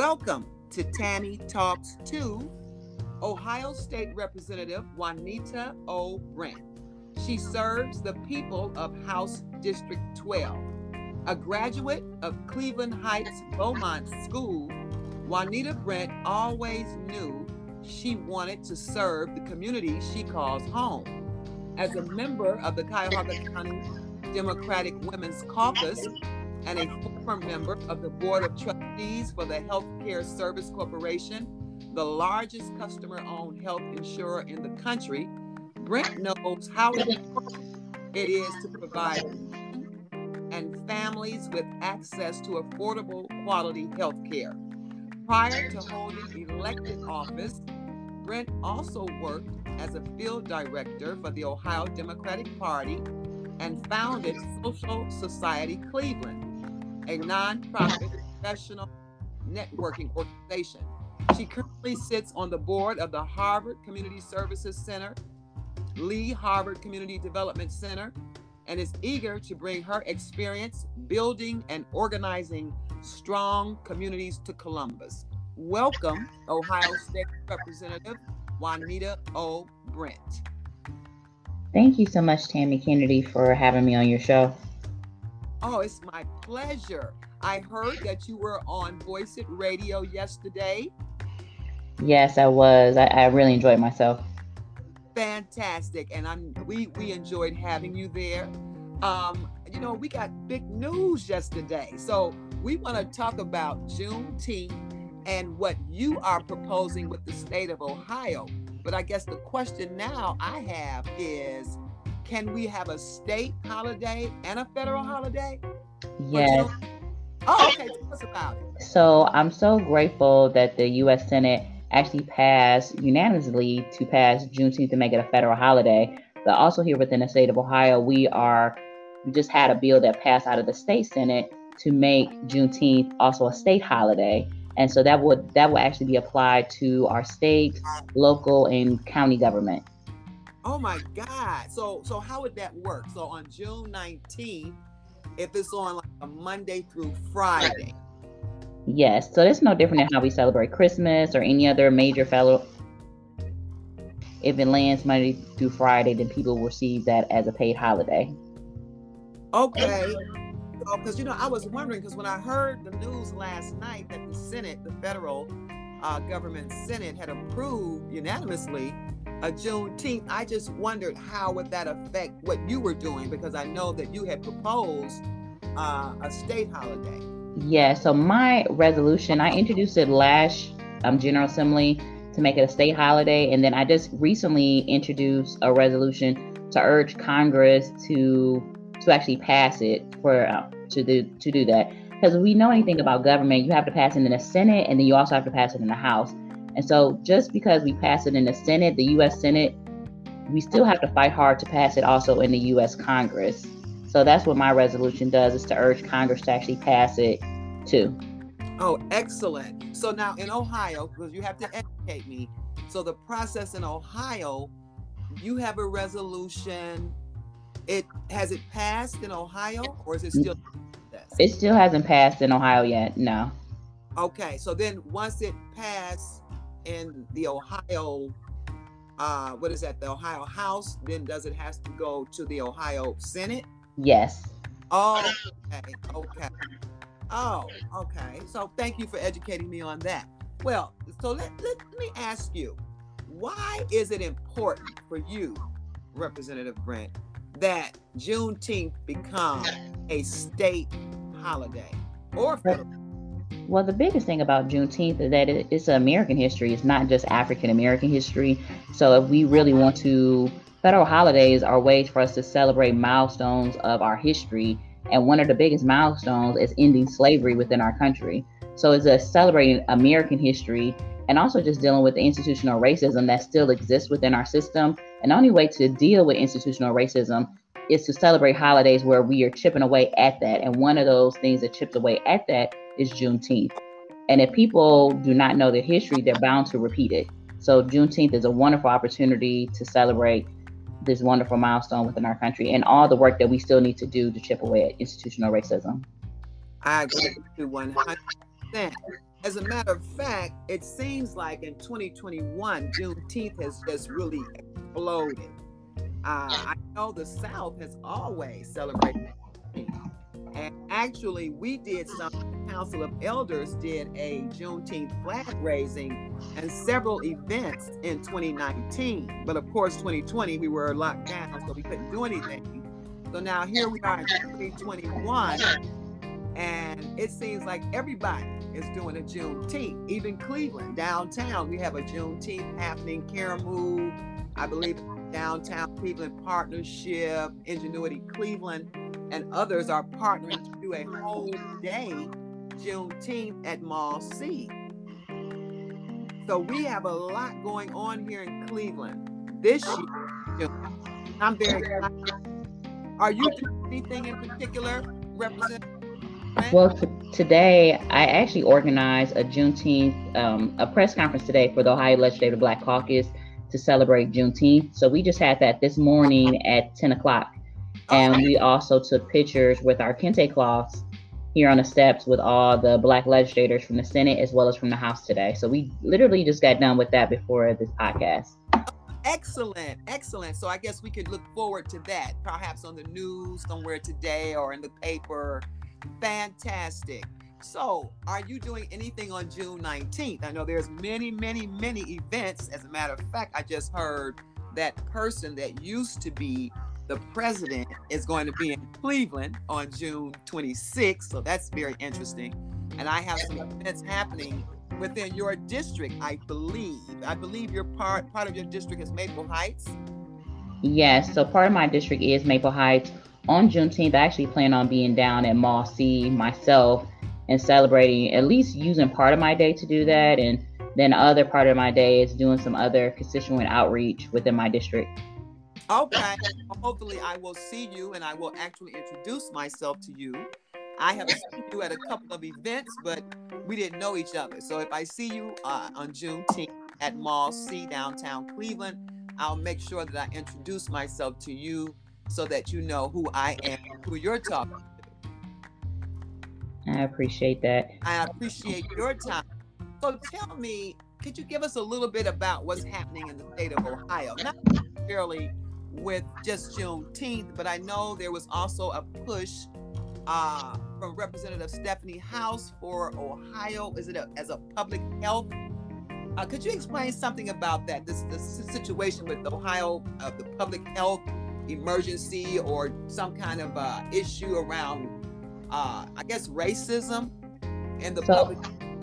Welcome to Tammy Talks to Ohio State Representative Juanita O. Brent. She serves the people of House District 12. A graduate of Cleveland Heights Beaumont School, Juanita Brent always knew she wanted to serve the community she calls home. As a member of the Cuyahoga County Democratic Women's Caucus and a former member of the Board of Trustees for the Healthcare Service Corporation, the largest customer owned health insurer in the country, Brent knows how important it is to provide and families with access to affordable quality health care. Prior to holding elected office, Brent also worked as a field director for the Ohio Democratic Party and founded Social Society Cleveland, a nonprofit professional networking organization. She currently sits on the board of the Harvard Community Services Center, Lee Harvard Community Development Center, and is eager to bring her experience building and organizing strong communities to Columbus. Welcome, Ohio State Representative Juanita O. Brent. Thank you so much, Tammy Kennedy, for having me on your show. Oh, it's my pleasure. I heard that you were on Voice It Radio yesterday. Yes, I was. I, I really enjoyed myself. Fantastic, and I'm we we enjoyed having you there. Um, you know, we got big news yesterday, so we want to talk about Juneteenth and what you are proposing with the state of Ohio. But I guess the question now I have is can we have a state holiday and a federal holiday? Yes. Oh, okay. Tell us about it. So I'm so grateful that the U.S. Senate actually passed unanimously to pass Juneteenth to make it a federal holiday. But also here within the state of Ohio, we are we just had a bill that passed out of the state senate to make Juneteenth also a state holiday. And so that would that will actually be applied to our state, local, and county government. Oh my God! So so how would that work? So on June nineteenth, if it's on like a Monday through Friday. Yes, so it's no different than how we celebrate Christmas or any other major fellow. If it lands Monday through Friday, then people will receive that as a paid holiday. Okay, because you know I was wondering because when I heard the news last night that the Senate, the federal uh, government Senate, had approved unanimously a Juneteenth, I just wondered how would that affect what you were doing because I know that you had proposed uh, a state holiday. Yeah. So my resolution, I introduced it last um, General Assembly to make it a state holiday, and then I just recently introduced a resolution to urge Congress to to actually pass it for uh, to do to do that. Because if we know anything about government, you have to pass it in the Senate, and then you also have to pass it in the House. And so, just because we pass it in the Senate, the U.S. Senate, we still have to fight hard to pass it also in the U.S. Congress. So that's what my resolution does: is to urge Congress to actually pass it too. Oh, excellent. So now in Ohio, because you have to educate me. So the process in Ohio, you have a resolution it has it passed in Ohio or is it still? It still hasn't passed in Ohio yet. No. Okay, so then once it passed in the Ohio, uh, what is that? The Ohio House. Then does it has to go to the Ohio Senate? Yes. Oh, okay, okay. Oh, okay. So thank you for educating me on that. Well, so let, let, let me ask you, why is it important for you, Representative Brent, that Juneteenth become a state holiday or federal? Well, the biggest thing about Juneteenth is that it's American history. It's not just African American history. So if we really want to, federal holidays are ways for us to celebrate milestones of our history. And one of the biggest milestones is ending slavery within our country. So it's a celebrating American history and also just dealing with the institutional racism that still exists within our system. And the only way to deal with institutional racism is to celebrate holidays where we are chipping away at that. And one of those things that chips away at that is Juneteenth. And if people do not know the history, they're bound to repeat it. So Juneteenth is a wonderful opportunity to celebrate this wonderful milestone within our country and all the work that we still need to do to chip away at institutional racism. I agree with you 100%. As a matter of fact, it seems like in 2021, Juneteenth has just really exploded. Uh, I know the South has always celebrated and actually, we did some. Council of Elders did a Juneteenth flag raising and several events in 2019. But of course, 2020 we were locked down, so we couldn't do anything. So now here we are in 2021, and it seems like everybody is doing a Juneteenth. Even Cleveland downtown, we have a Juneteenth happening. Karamu, I believe, downtown Cleveland Partnership, Ingenuity Cleveland and others are partnering to do a whole day Juneteenth at Mall C. So we have a lot going on here in Cleveland this year. I'm very excited. Are you doing anything in particular, Representative? Well, t- today I actually organized a Juneteenth, um, a press conference today for the Ohio Legislative Black Caucus to celebrate Juneteenth. So we just had that this morning at 10 o'clock. And we also took pictures with our kente cloths here on the steps with all the black legislators from the Senate as well as from the House today. So we literally just got done with that before this podcast. Excellent, excellent. So I guess we could look forward to that, perhaps on the news somewhere today or in the paper. Fantastic. So, are you doing anything on June 19th? I know there's many, many, many events. As a matter of fact, I just heard that person that used to be the president is going to be in Cleveland on June 26th. So that's very interesting. And I have some events happening within your district, I believe. I believe your part part of your district is Maple Heights. Yes, so part of my district is Maple Heights. On Juneteenth, I actually plan on being down at Mall C myself and celebrating, at least using part of my day to do that. And then the other part of my day is doing some other constituent outreach within my district. Okay. Hopefully, I will see you and I will actually introduce myself to you. I have seen you at a couple of events, but we didn't know each other. So if I see you uh, on Juneteenth at Mall C downtown Cleveland, I'll make sure that I introduce myself to you so that you know who I am, who you're talking to. I appreciate that. I appreciate your time. So tell me, could you give us a little bit about what's happening in the state of Ohio? Not necessarily with just Juneteenth, but I know there was also a push uh, from Representative Stephanie Howse for Ohio. Is it a, as a public health? Uh, could you explain something about that? This, this situation with Ohio, uh, the public health emergency, or some kind of uh, issue around, uh, I guess, racism in the so, public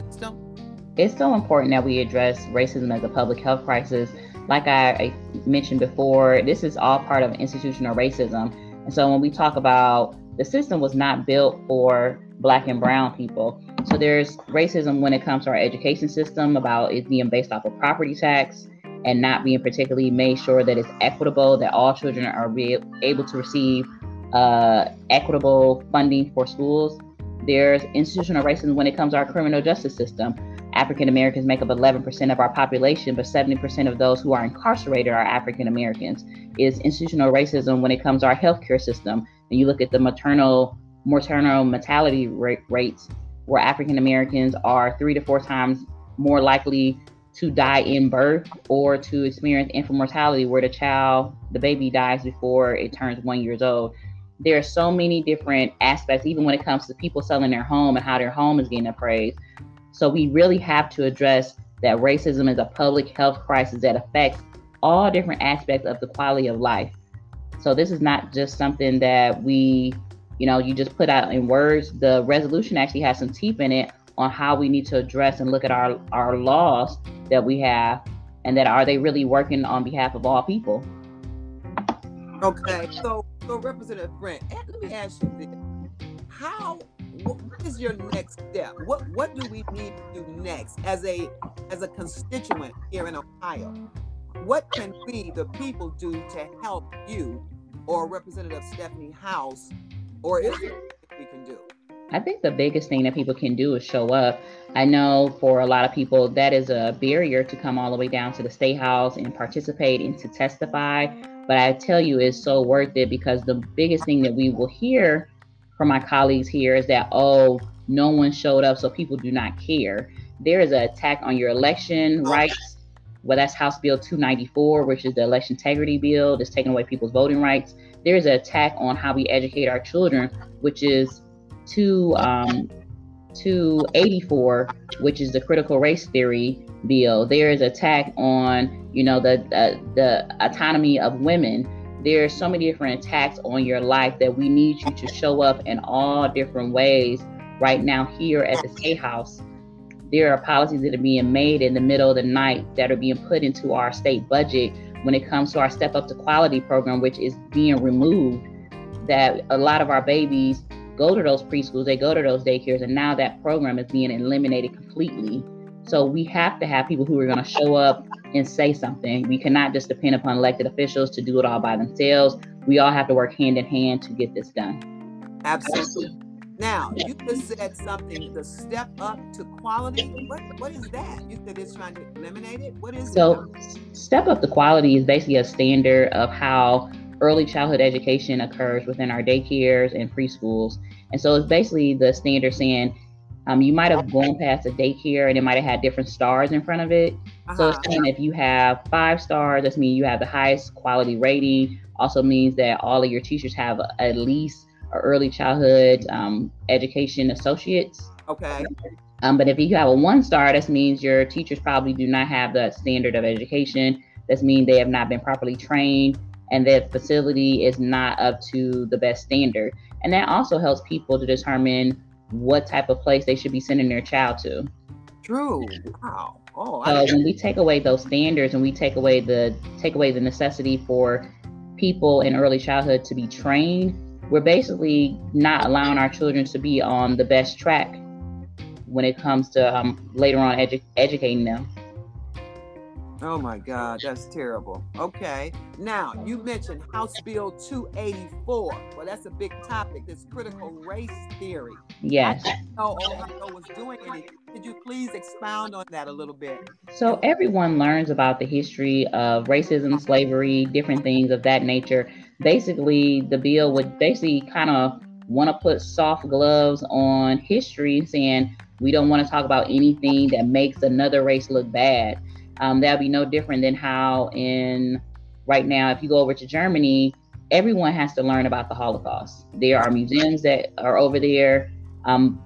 system. It's so important that we address racism as a public health crisis like I, I mentioned before, this is all part of institutional racism. And so when we talk about the system was not built for black and brown people. So there's racism when it comes to our education system about it being based off of property tax and not being particularly made sure that it's equitable, that all children are able to receive uh, equitable funding for schools. There's institutional racism when it comes to our criminal justice system. African Americans make up 11% of our population, but 70% of those who are incarcerated are African Americans. Is institutional racism when it comes to our healthcare system. And you look at the maternal maternal mortality rate, rates, where African Americans are three to four times more likely to die in birth or to experience infant mortality, where the child, the baby dies before it turns one years old. There are so many different aspects, even when it comes to people selling their home and how their home is getting appraised so we really have to address that racism is a public health crisis that affects all different aspects of the quality of life. So this is not just something that we, you know, you just put out in words. The resolution actually has some teeth in it on how we need to address and look at our our laws that we have and that are they really working on behalf of all people. Okay. So so Representative Brent, let me ask you this. How what is your next step? What what do we need to do next as a as a constituent here in Ohio? What can we, the people, do to help you or Representative Stephanie Howse, or is there we can do? I think the biggest thing that people can do is show up. I know for a lot of people that is a barrier to come all the way down to the state house and participate and to testify. But I tell you, it's so worth it because the biggest thing that we will hear from my colleagues here is that, oh, no one showed up, so people do not care. there is an attack on your election rights. Well, that's House Bill 294, which is the election integrity bill that's taking away people's voting rights. There is an attack on how we educate our children, which is two um, 284, which is the critical race theory bill. There is attack on, you know, the uh, the autonomy of women. There are so many different attacks on your life that we need you to show up in all different ways. Right now, here at the State House, there are policies that are being made in the middle of the night that are being put into our state budget when it comes to our Step Up to Quality program, which is being removed. That a lot of our babies go to those preschools, they go to those daycares, and now that program is being eliminated completely. So we have to have people who are going to show up and say something. We cannot just depend upon elected officials to do it all by themselves. We all have to work hand in hand to get this done. Absolutely. Now, you just said something, the step up to quality. What, what is that? You said it's trying to eliminate it? What is so, it? So, step up to quality is basically a standard of how early childhood education occurs within our daycares and preschools. And so it's basically the standard saying um, you might have gone past a daycare and it might have had different stars in front of it. Uh-huh. So it's uh-huh. saying if you have five stars, that means you have the highest quality rating. Also means that all of your teachers have at least an early childhood um, education associates. Okay. Um, but if you have a one star, that means your teachers probably do not have the standard of education. That means they have not been properly trained and that facility is not up to the best standard. And that also helps people to determine what type of place they should be sending their child to. True. Wow. Oh, so when we take away those standards and we take away the take away the necessity for people in early childhood to be trained, we're basically not allowing our children to be on the best track when it comes to um, later on edu- educating them. Oh my God, that's terrible. Okay. Now, you mentioned House Bill 284. Well, that's a big topic. This critical race theory. Yes. Know Ohio was doing it. Could you please expound on that a little bit? So, everyone learns about the history of racism, slavery, different things of that nature. Basically, the bill would basically kind of want to put soft gloves on history, saying we don't want to talk about anything that makes another race look bad um, that'll be no different than how in right now, if you go over to Germany, everyone has to learn about the Holocaust. There are museums that are over there, um,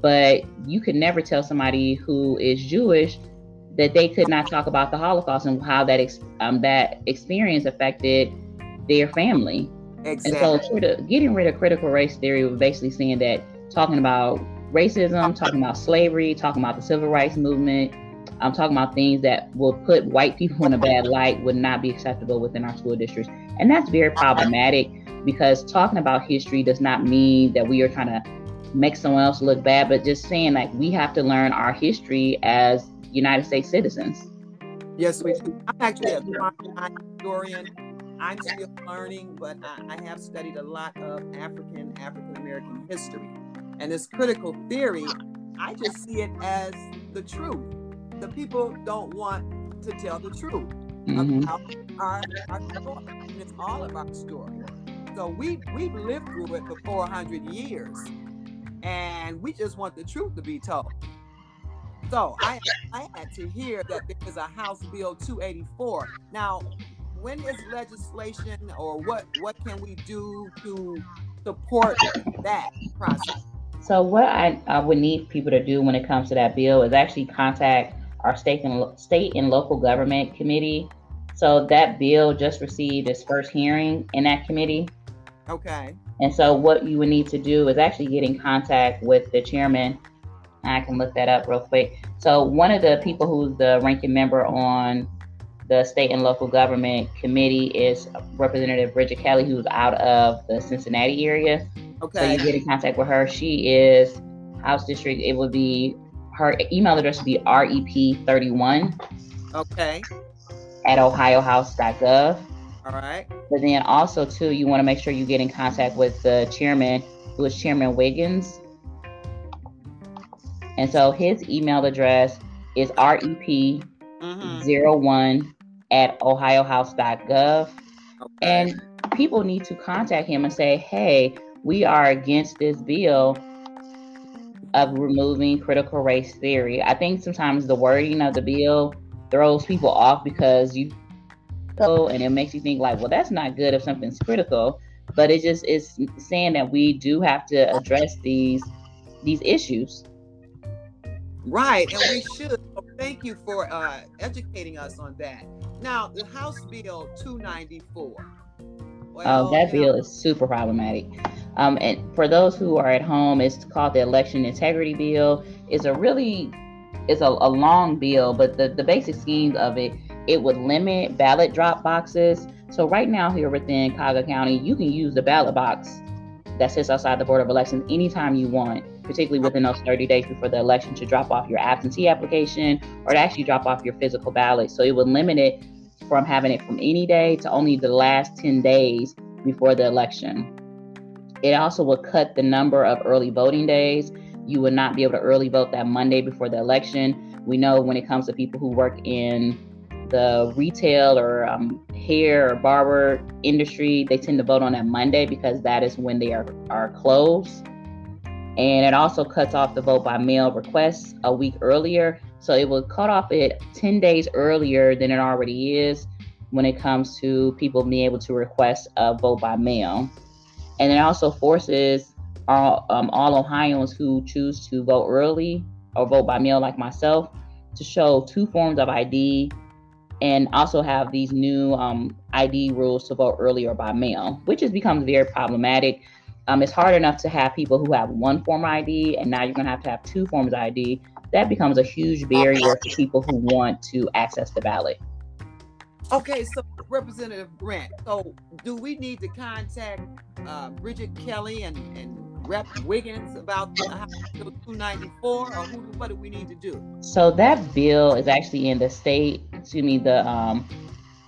but you could never tell somebody who is Jewish that they could not talk about the Holocaust and how that ex- um, that experience affected their family. Exactly. And so, getting rid of critical race theory was basically saying that talking about racism, talking about slavery, talking about the civil rights movement, I'm talking about things that will put white people in a bad light would not be acceptable within our school districts. And that's very problematic because talking about history does not mean that we are trying to make someone else look bad, but just saying like we have to learn our history as United States citizens. Yes, we do. I'm actually a historian. I'm still learning, but I, I have studied a lot of African, African American history. And this critical theory, I just see it as the truth the people don't want to tell the truth mm-hmm. about our, our story. It's all of our story. So we we've lived through it for 400 years, and we just want the truth to be told. So I I had to hear that there is a House Bill 284. Now, when is legislation or what what can we do to support that process? So what I, I would need people to do when it comes to that bill is actually contact our state and state and local government committee. So that bill just received its first hearing in that committee. Okay. And so what you would need to do is actually get in contact with the chairman. I can look that up real quick. So one of the people who's the ranking member on the state and local government committee is Representative Brigid Kelly, who's out of the Cincinnati area. Okay. So you get in contact with her. She is House District. It would be her email address would be rep31. Okay. At ohiohouse.gov. All right. But then also too, you want to make sure you get in contact with the chairman, who is Chairman Wiggam. And so his email address is rep01 mm-hmm. at ohiohouse.gov. Okay. And people need to contact him and say, hey, we are against this bill of removing critical race theory. I think sometimes the wording of the bill throws people off because you go and it makes you think like, well, that's not good if something's critical. But it just is saying that we do have to address these these issues. Right, and we should. Thank you for uh, educating us on that. Now, the House Bill 294. Well, oh, that bill is super problematic. Um, and for those who are at home, it's called the Election Integrity Bill. It's a really, it's a, a long bill, but the, the basic schemes of it, it would limit ballot drop boxes. So right now here within Cuyahoga County, you can use the ballot box that sits outside the Board of Elections anytime you want, particularly within those 30 days before the election to drop off your absentee application or to actually drop off your physical ballot. So it would limit it from having it from any day to only the last 10 days before the election. It also would cut the number of early voting days. You would not be able to early vote that Monday before the election. We know when it comes to people who work in the retail or um, hair or barber industry, they tend to vote on that Monday because that is when they are, are closed. And it also cuts off the vote by mail requests a week earlier. So it will cut off it 10 days earlier than it already is when it comes to people being able to request a vote by mail. And it also forces all, um, all Ohioans who choose to vote early or vote by mail, like myself, to show two forms of ID and also have these new um, ID rules to vote early or by mail, which has become very problematic. Um, it's hard enough to have people who have one form ID, and now you're going to have to have two forms of ID. That becomes a huge barrier for people who want to access the ballot. Okay, so Representative Brent, so do we need to contact uh, Brigid Kelly and, and Rep Wiggam about the House Bill 294, or who, what do we need to do? So that bill is actually in the state, excuse me, the um,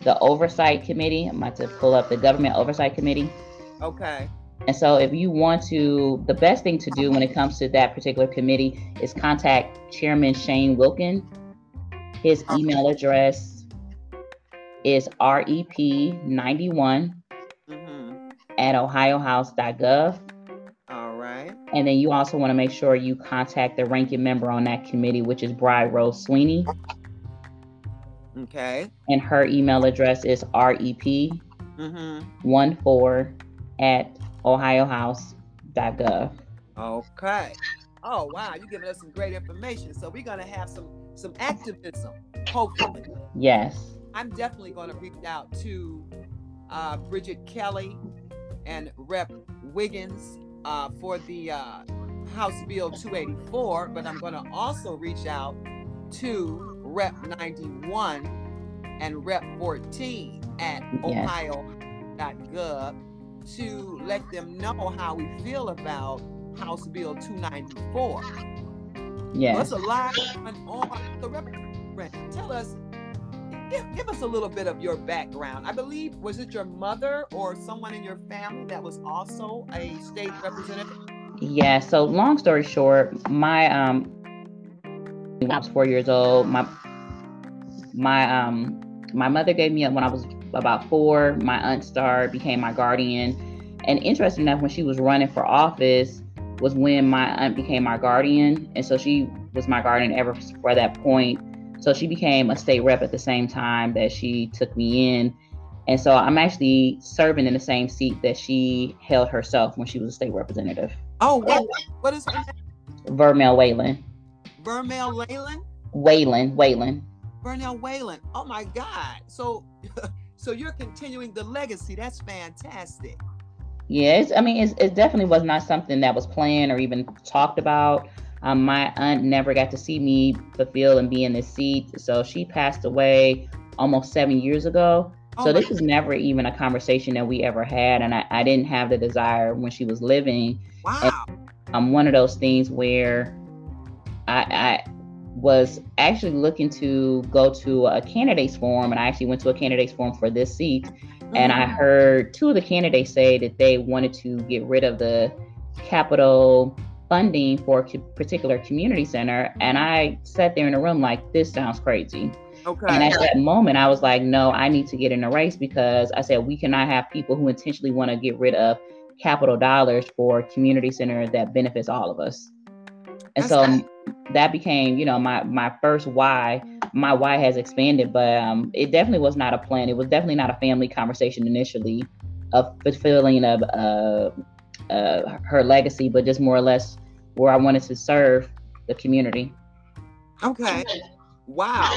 the oversight committee. I'm about to pull up the government oversight committee. Okay. And so, if you want to, the best thing to do when it comes to that particular committee is contact Chairman Shane Wilkin. His email address is rep91 mm-hmm. at ohiohouse.gov. All right. And then you also want to make sure you contact the ranking member on that committee, which is Bride Rose Sweeney. Okay. And her email address is rep mm-hmm. 14 at ohiohouse.gov. Okay. Oh wow, you're giving us some great information. So we're gonna have some some activism, hopefully. Yes. I'm definitely gonna reach out to uh, Brigid Kelly and Rep Wiggam uh, for the uh, House Bill 284, but I'm going to also reach out to Rep 91 and Rep 14 at yes. ohio.gov to let them know how we feel about House Bill 294. Yes. There's a lot going on. So, Rep, tell us give, give us a little bit of your background. I believe, was it your mother or someone in your family that was also a state representative? Yeah. So, long story short, my um, when I was four years old, my my um, my mother gave me up when I was about four. My aunt Star became my guardian, and interesting enough, when she was running for office, was when my aunt became my guardian, and so she was my guardian ever for that point. So she became a state rep at the same time that she took me in. And so I'm actually serving in the same seat that she held herself when she was a state representative. Oh, what, what is her name? Vermel Whalen. Vermel Whalen? Whalen, Whalen. Vermel Whalen. Oh my God. So so you're continuing the legacy. That's fantastic. Yeah, I mean, it's, it definitely was not something that was planned or even talked about. Um, my aunt never got to see me fulfill and be in this seat. So she passed away almost seven years ago. Oh so this was never even a conversation that we ever had. And I, I didn't have the desire when she was living. Wow. I'm one of those things where I, I was actually looking to go to a candidates forum and I actually went to a candidates forum for this seat. Mm-hmm. And I mm. heard two of the candidates say that they wanted to get rid of the capital funding for a particular community center. And I sat there in a room like, this sounds crazy. Okay. And at that moment, I was like, no, I need to get in a race because I said, we cannot have people who intentionally want to get rid of capital dollars for a community center that benefits all of us. And so that became, you know, my my first why. My why has expanded, but um, it definitely was not a plan. It was definitely not a family conversation initially of fulfilling of uh, uh, her legacy, but just more or less where I wanted to serve the community. Okay. Wow.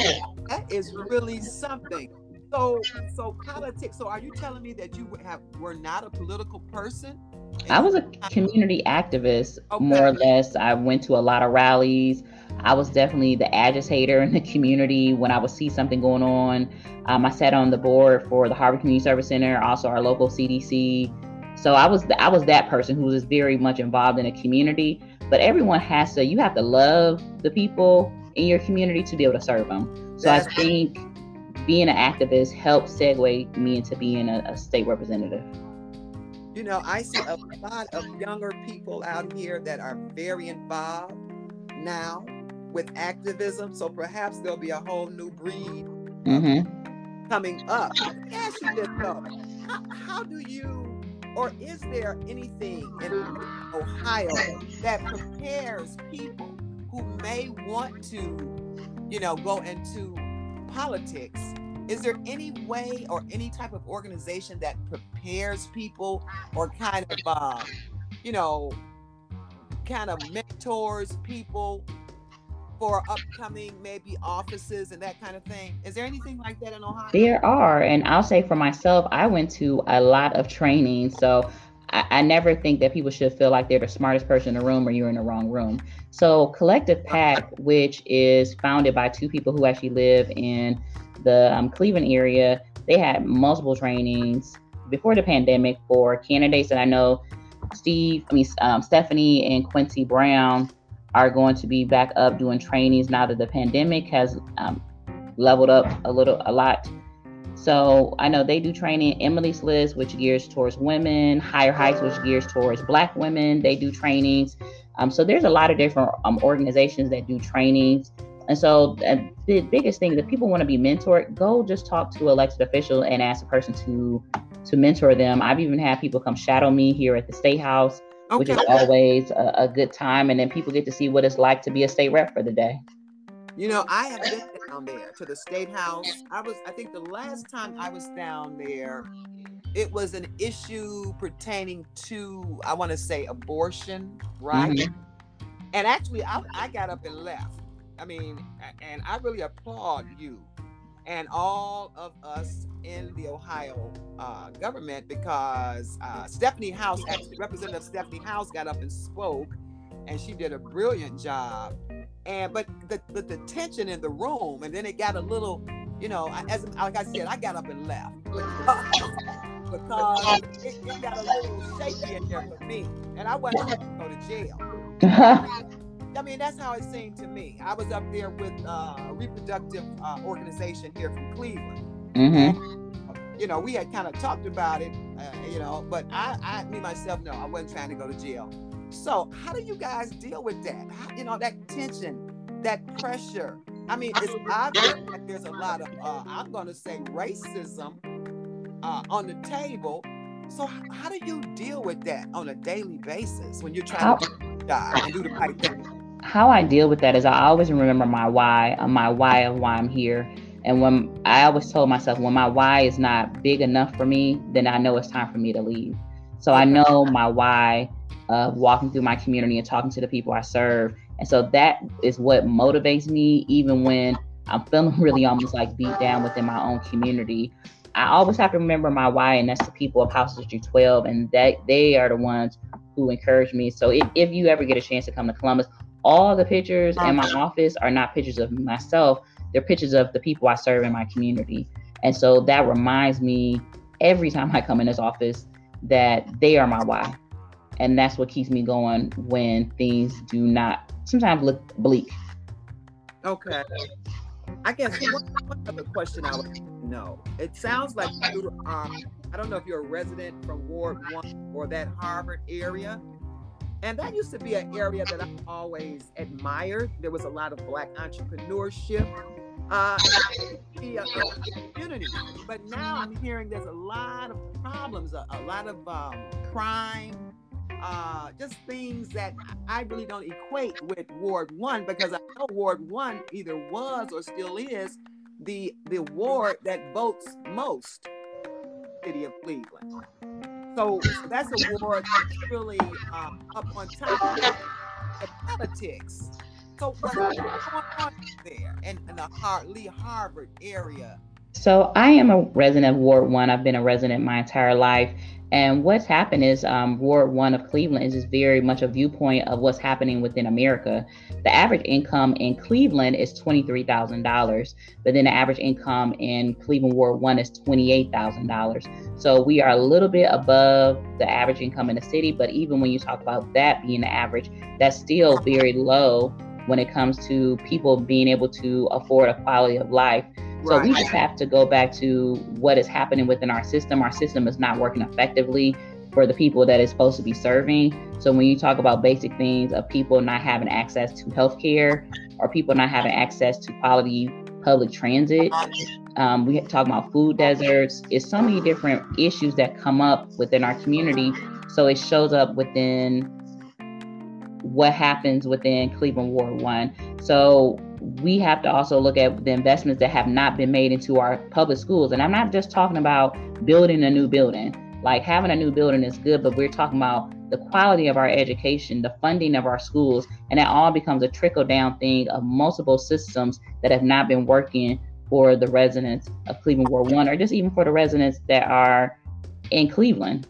That is really something. So, so politics. So, are you telling me that you have were not a political person? I was a community activist, okay. more or less. I went to a lot of rallies. I was definitely the agitator in the community when I would see something going on. Um, I sat on the board for the Harvard Community Service Center, also our local CDC. So I was I was that person who was very much involved in a community. But everyone has to. You have to love the people in your community to be able to serve them. So I think being an activist helped segue me into being a, a state representative. You know, I see a lot of younger people out here that are very involved now with activism. So perhaps there'll be a whole new breed mm-hmm. coming up. Ask you this though: how, how do you, or is there anything in Ohio that prepares people who may want to, you know, go into politics? Is there any way or any type of organization that prepares people or kind of uh, you know kind of mentors people for upcoming maybe offices and that kind of thing is there anything like that in ohio there are and i'll say for myself i went to a lot of training so I, I, never think that people should feel like they're the smartest person in the room or you're in the wrong room. So, Collective PAC, which is founded by two people who actually live in the um, Cleveland area, they had multiple trainings before the pandemic for candidates. And I know Steve, I mean, um, Stephanie and Quincy Brown are going to be back up doing trainings now that the pandemic has um, leveled up a little, a lot. So I know they do training. Emily's List, which gears towards women, Higher Heights, which gears towards Black women. They do trainings. Um, so there's a lot of different um, organizations that do trainings. And so uh, the biggest thing that people want to be mentored, go just talk to elected official and ask a person to to mentor them. I've even had people come shadow me here at the state house, okay. which is always a, a, good time. And then people get to see what it's like to be a state rep for the day. You know, I have been down there to the state house. I was, I think, the last time I was down there, it was an issue pertaining to, I want to say, abortion, right? Mm-hmm. And actually, I, I got up and left I mean, and I really applaud you and all of us in the Ohio uh, government because uh, Stephanie Howse, Representative Stephanie Howse, got up and spoke, and she did a brilliant job. And but the but the tension in the room, and then it got a little, you know, as like I said, I got up and left because it, it got a little shaky in there for me, and I wasn't going to go to jail. I mean, that's how it seemed to me. I was up there with uh, a reproductive uh, organization here from Cleveland. Mm-hmm. you know, we had kind of talked about it, uh, you know, but I, I, me myself, no, I wasn't trying to go to jail. So, how do you guys deal with that? How, you know, that tension, that pressure. I mean, it's obvious that there's a lot of, uh, I'm going to say, racism uh, on the table. So, how do you deal with that on a daily basis when you're trying to do the job and do the right thing? How I deal with that is I always remember my why, uh, my why of why I'm here. And when I always told myself, when my why is not big enough for me, then I know it's time for me to leave. So I know my why of walking through my community and talking to the people I serve. And so that is what motivates me, even when I'm feeling really almost like beat down within my own community. I always have to remember my why, and that's the people of House District 12, and that they are the ones who encourage me. So if, if you ever get a chance to come to Columbus, all the pictures in my office are not pictures of myself. They're pictures of the people i serve in my community. And so that reminds me every time i come in this office that they are my why. And that's what keeps me going when things do not sometimes look bleak. Okay. I guess one, one other question i would know. It sounds like you are i don't know if you're a resident from ward one or that harvard area and that used to be an area that I always admired. There was a lot of Black entrepreneurship. Uh, the community. But now I'm hearing there's a lot of problems, a, a lot of um, crime, uh, just things that I really don't equate with Ward One because I know Ward One either was or still is the the ward that votes most, city of Cleveland. So that's a ward that's really um, up on top of the politics. So what's going on there in, in the Lee Harvard area? So I am a resident of Ward One. I've been a resident my entire life, and what's happened is um, Ward 1 of Cleveland is just very much a viewpoint of what's happening within America. The average income in Cleveland is $23,000, but then the average income in Cleveland Ward 1 is $28,000. So we are a little bit above the average income in the city, but even when you talk about that being the average, that's still very low when it comes to people being able to afford a quality of life. So we just have to go back to what is happening within our system. Our system is not working effectively for the people that it's supposed to be serving. So when you talk about basic things of people not having access to healthcare or people not having access to quality public transit, um, we talk about food deserts. It's so many different issues that come up within our community. So it shows up within what happens within Cleveland Ward 1. So we have to also look at the investments that have not been made into our public schools. And I'm not just talking about building a new building. Like having a new building is good, but we're talking about the quality of our education, the funding of our schools, and that all becomes a trickle down thing of multiple systems that have not been working for the residents of Cleveland Ward 1 or just even for the residents that are in Cleveland.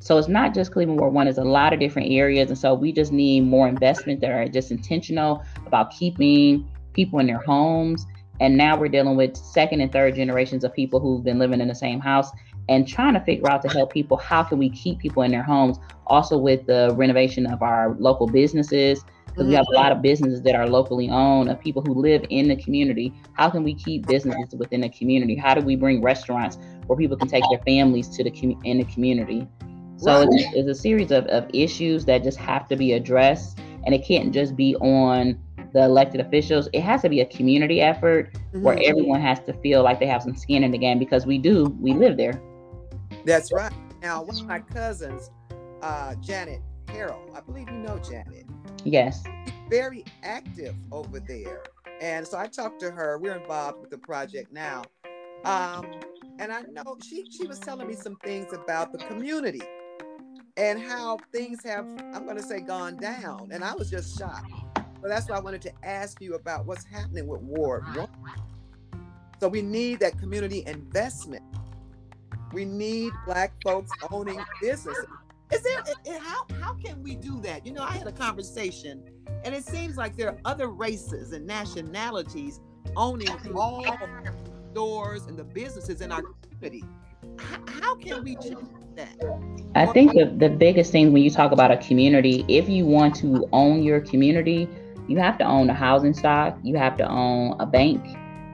So it's not just Cleveland Ward 1, it's a lot of different areas. And so we just need more investment that are just intentional about keeping people in their homes. And now we're dealing with second and third generations of people who've been living in the same house and trying to figure out to help people how can we keep people in their homes? Also with the renovation of our local businesses because we have a mm-hmm. lot of businesses that are locally owned of people who live in the community. How can we keep businesses within the community? How do we bring restaurants where people can take their families to the com- in the community? So it's, it's, a series of, of issues that just have to be addressed and it can't just be on the elected officials, it has to be a community effort mm-hmm. where everyone has to feel like they have some skin in the game because we do, we live there. That's right. Now, one of my cousins, uh, Janet Harrell, I believe you know Janet. Yes. Very active over there. And so I talked to her. We're involved with the project now. Um, and I know she, she was telling me some things about the community and how things have, I'm going to say, gone down. And I was just shocked. So that's why I wanted to ask you about what's happening with Ward. So we need that community investment. We need Black folks owning businesses. Is there how how can we do that? You know, I had a conversation, and it seems like there are other races and nationalities owning all stores and the businesses in our community. How, how can we change that? I think the, the biggest thing when you talk about a community, if you want to own your community, you have to own the housing stock, you have to own a bank,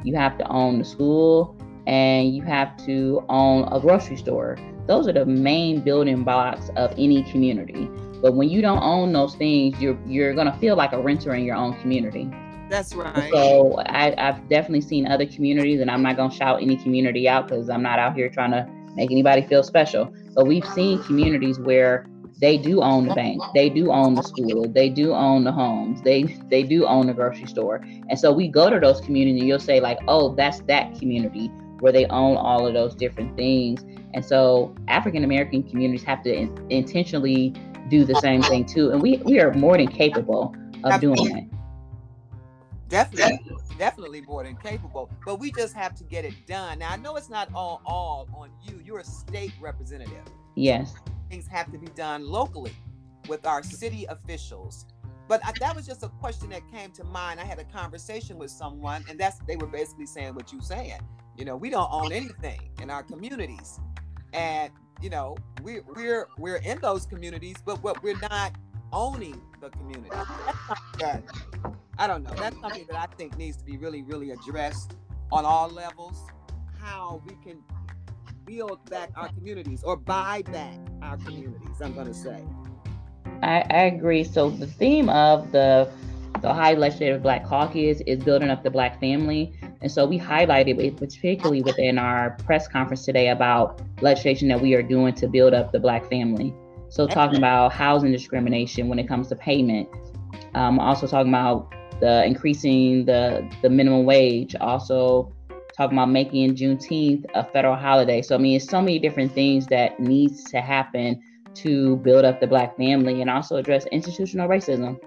you have to own the school, and you have to own a grocery store. Those are the main building blocks of any community. But when you don't own those things, you're you're gonna feel like a renter in your own community. That's right. So I, I've definitely seen other communities, and I'm not gonna shout any community out because I'm not out here trying to make anybody feel special. But we've seen communities where they do own the bank. They do own the school. They do own the homes. They they do own the grocery store. And so we go to those communities. And you'll say like oh that's that community where they own all of those different things. And so african american communities have to in- intentionally do the same thing too. And we we are more than capable of doing that. Definitely. Definitely more than capable. But we just have to get it done. Now i know it's not all all on you. You're a state representative. Yes things have to be done locally with our city officials. But I, that was just a question that came to mind. I had a conversation with someone, and that's they were basically saying what you're saying. You know, we don't own anything in our communities, and you know, we're we're we're in those communities, but what we're not owning the community. I don't know. That's something that I think needs to be really, really addressed on all levels. How we can build back our communities or buy back our communities, I'm going to say. I, I agree. So the theme of the the Ohio Legislative Black Caucus is building up the Black family. And so we highlighted it, particularly within our press conference today, about legislation that we are doing to build up the Black family. So talking about housing discrimination when it comes to payment. Um, also talking about the increasing the the minimum wage. Also talking about making Juneteenth a federal holiday. So I mean, it's so many different things that needs to happen to build up the black family and also address institutional racism.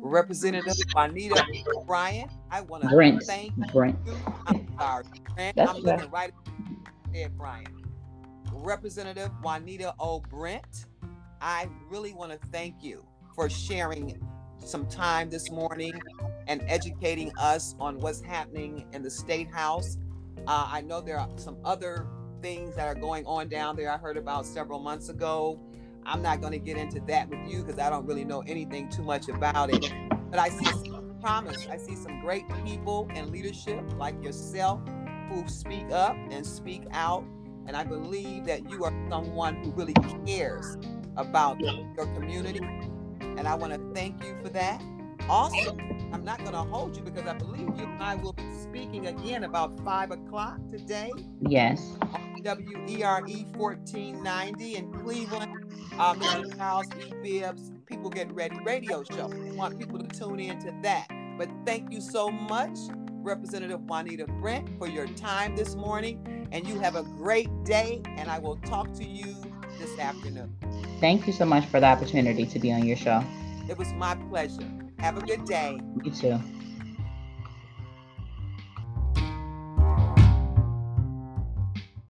Representative Juanita Bryant, I want to Brent. thank Brent. you. I'm sorry, Brent. That's I'm looking right at Bryant. Representative Juanita O. Brent, I really want to thank you for sharing some time this morning and educating us on what's happening in the state house. Uh, I know there are some other things that are going on down there. I heard about several months ago. I'm not going to get into that with you because I don't really know anything too much about it. But I see some promise. I see some great people in leadership like yourself who speak up and speak out. And I believe that you are someone who really cares about your community. And I want to thank you for that. Also, I'm not going to hold you because I believe you and I will be speaking again about five o'clock today. Yes. WERE 1490 in Cleveland. Uh, Mr. Charles E. Bibbs, People Get Ready radio show. We want people to tune in to that. But thank you so much, Representative Juanita Brent, for your time this morning. And you have a great day, and I will talk to you this afternoon. Thank you so much for the opportunity to be on your show. It was my pleasure. Have a good day. You too.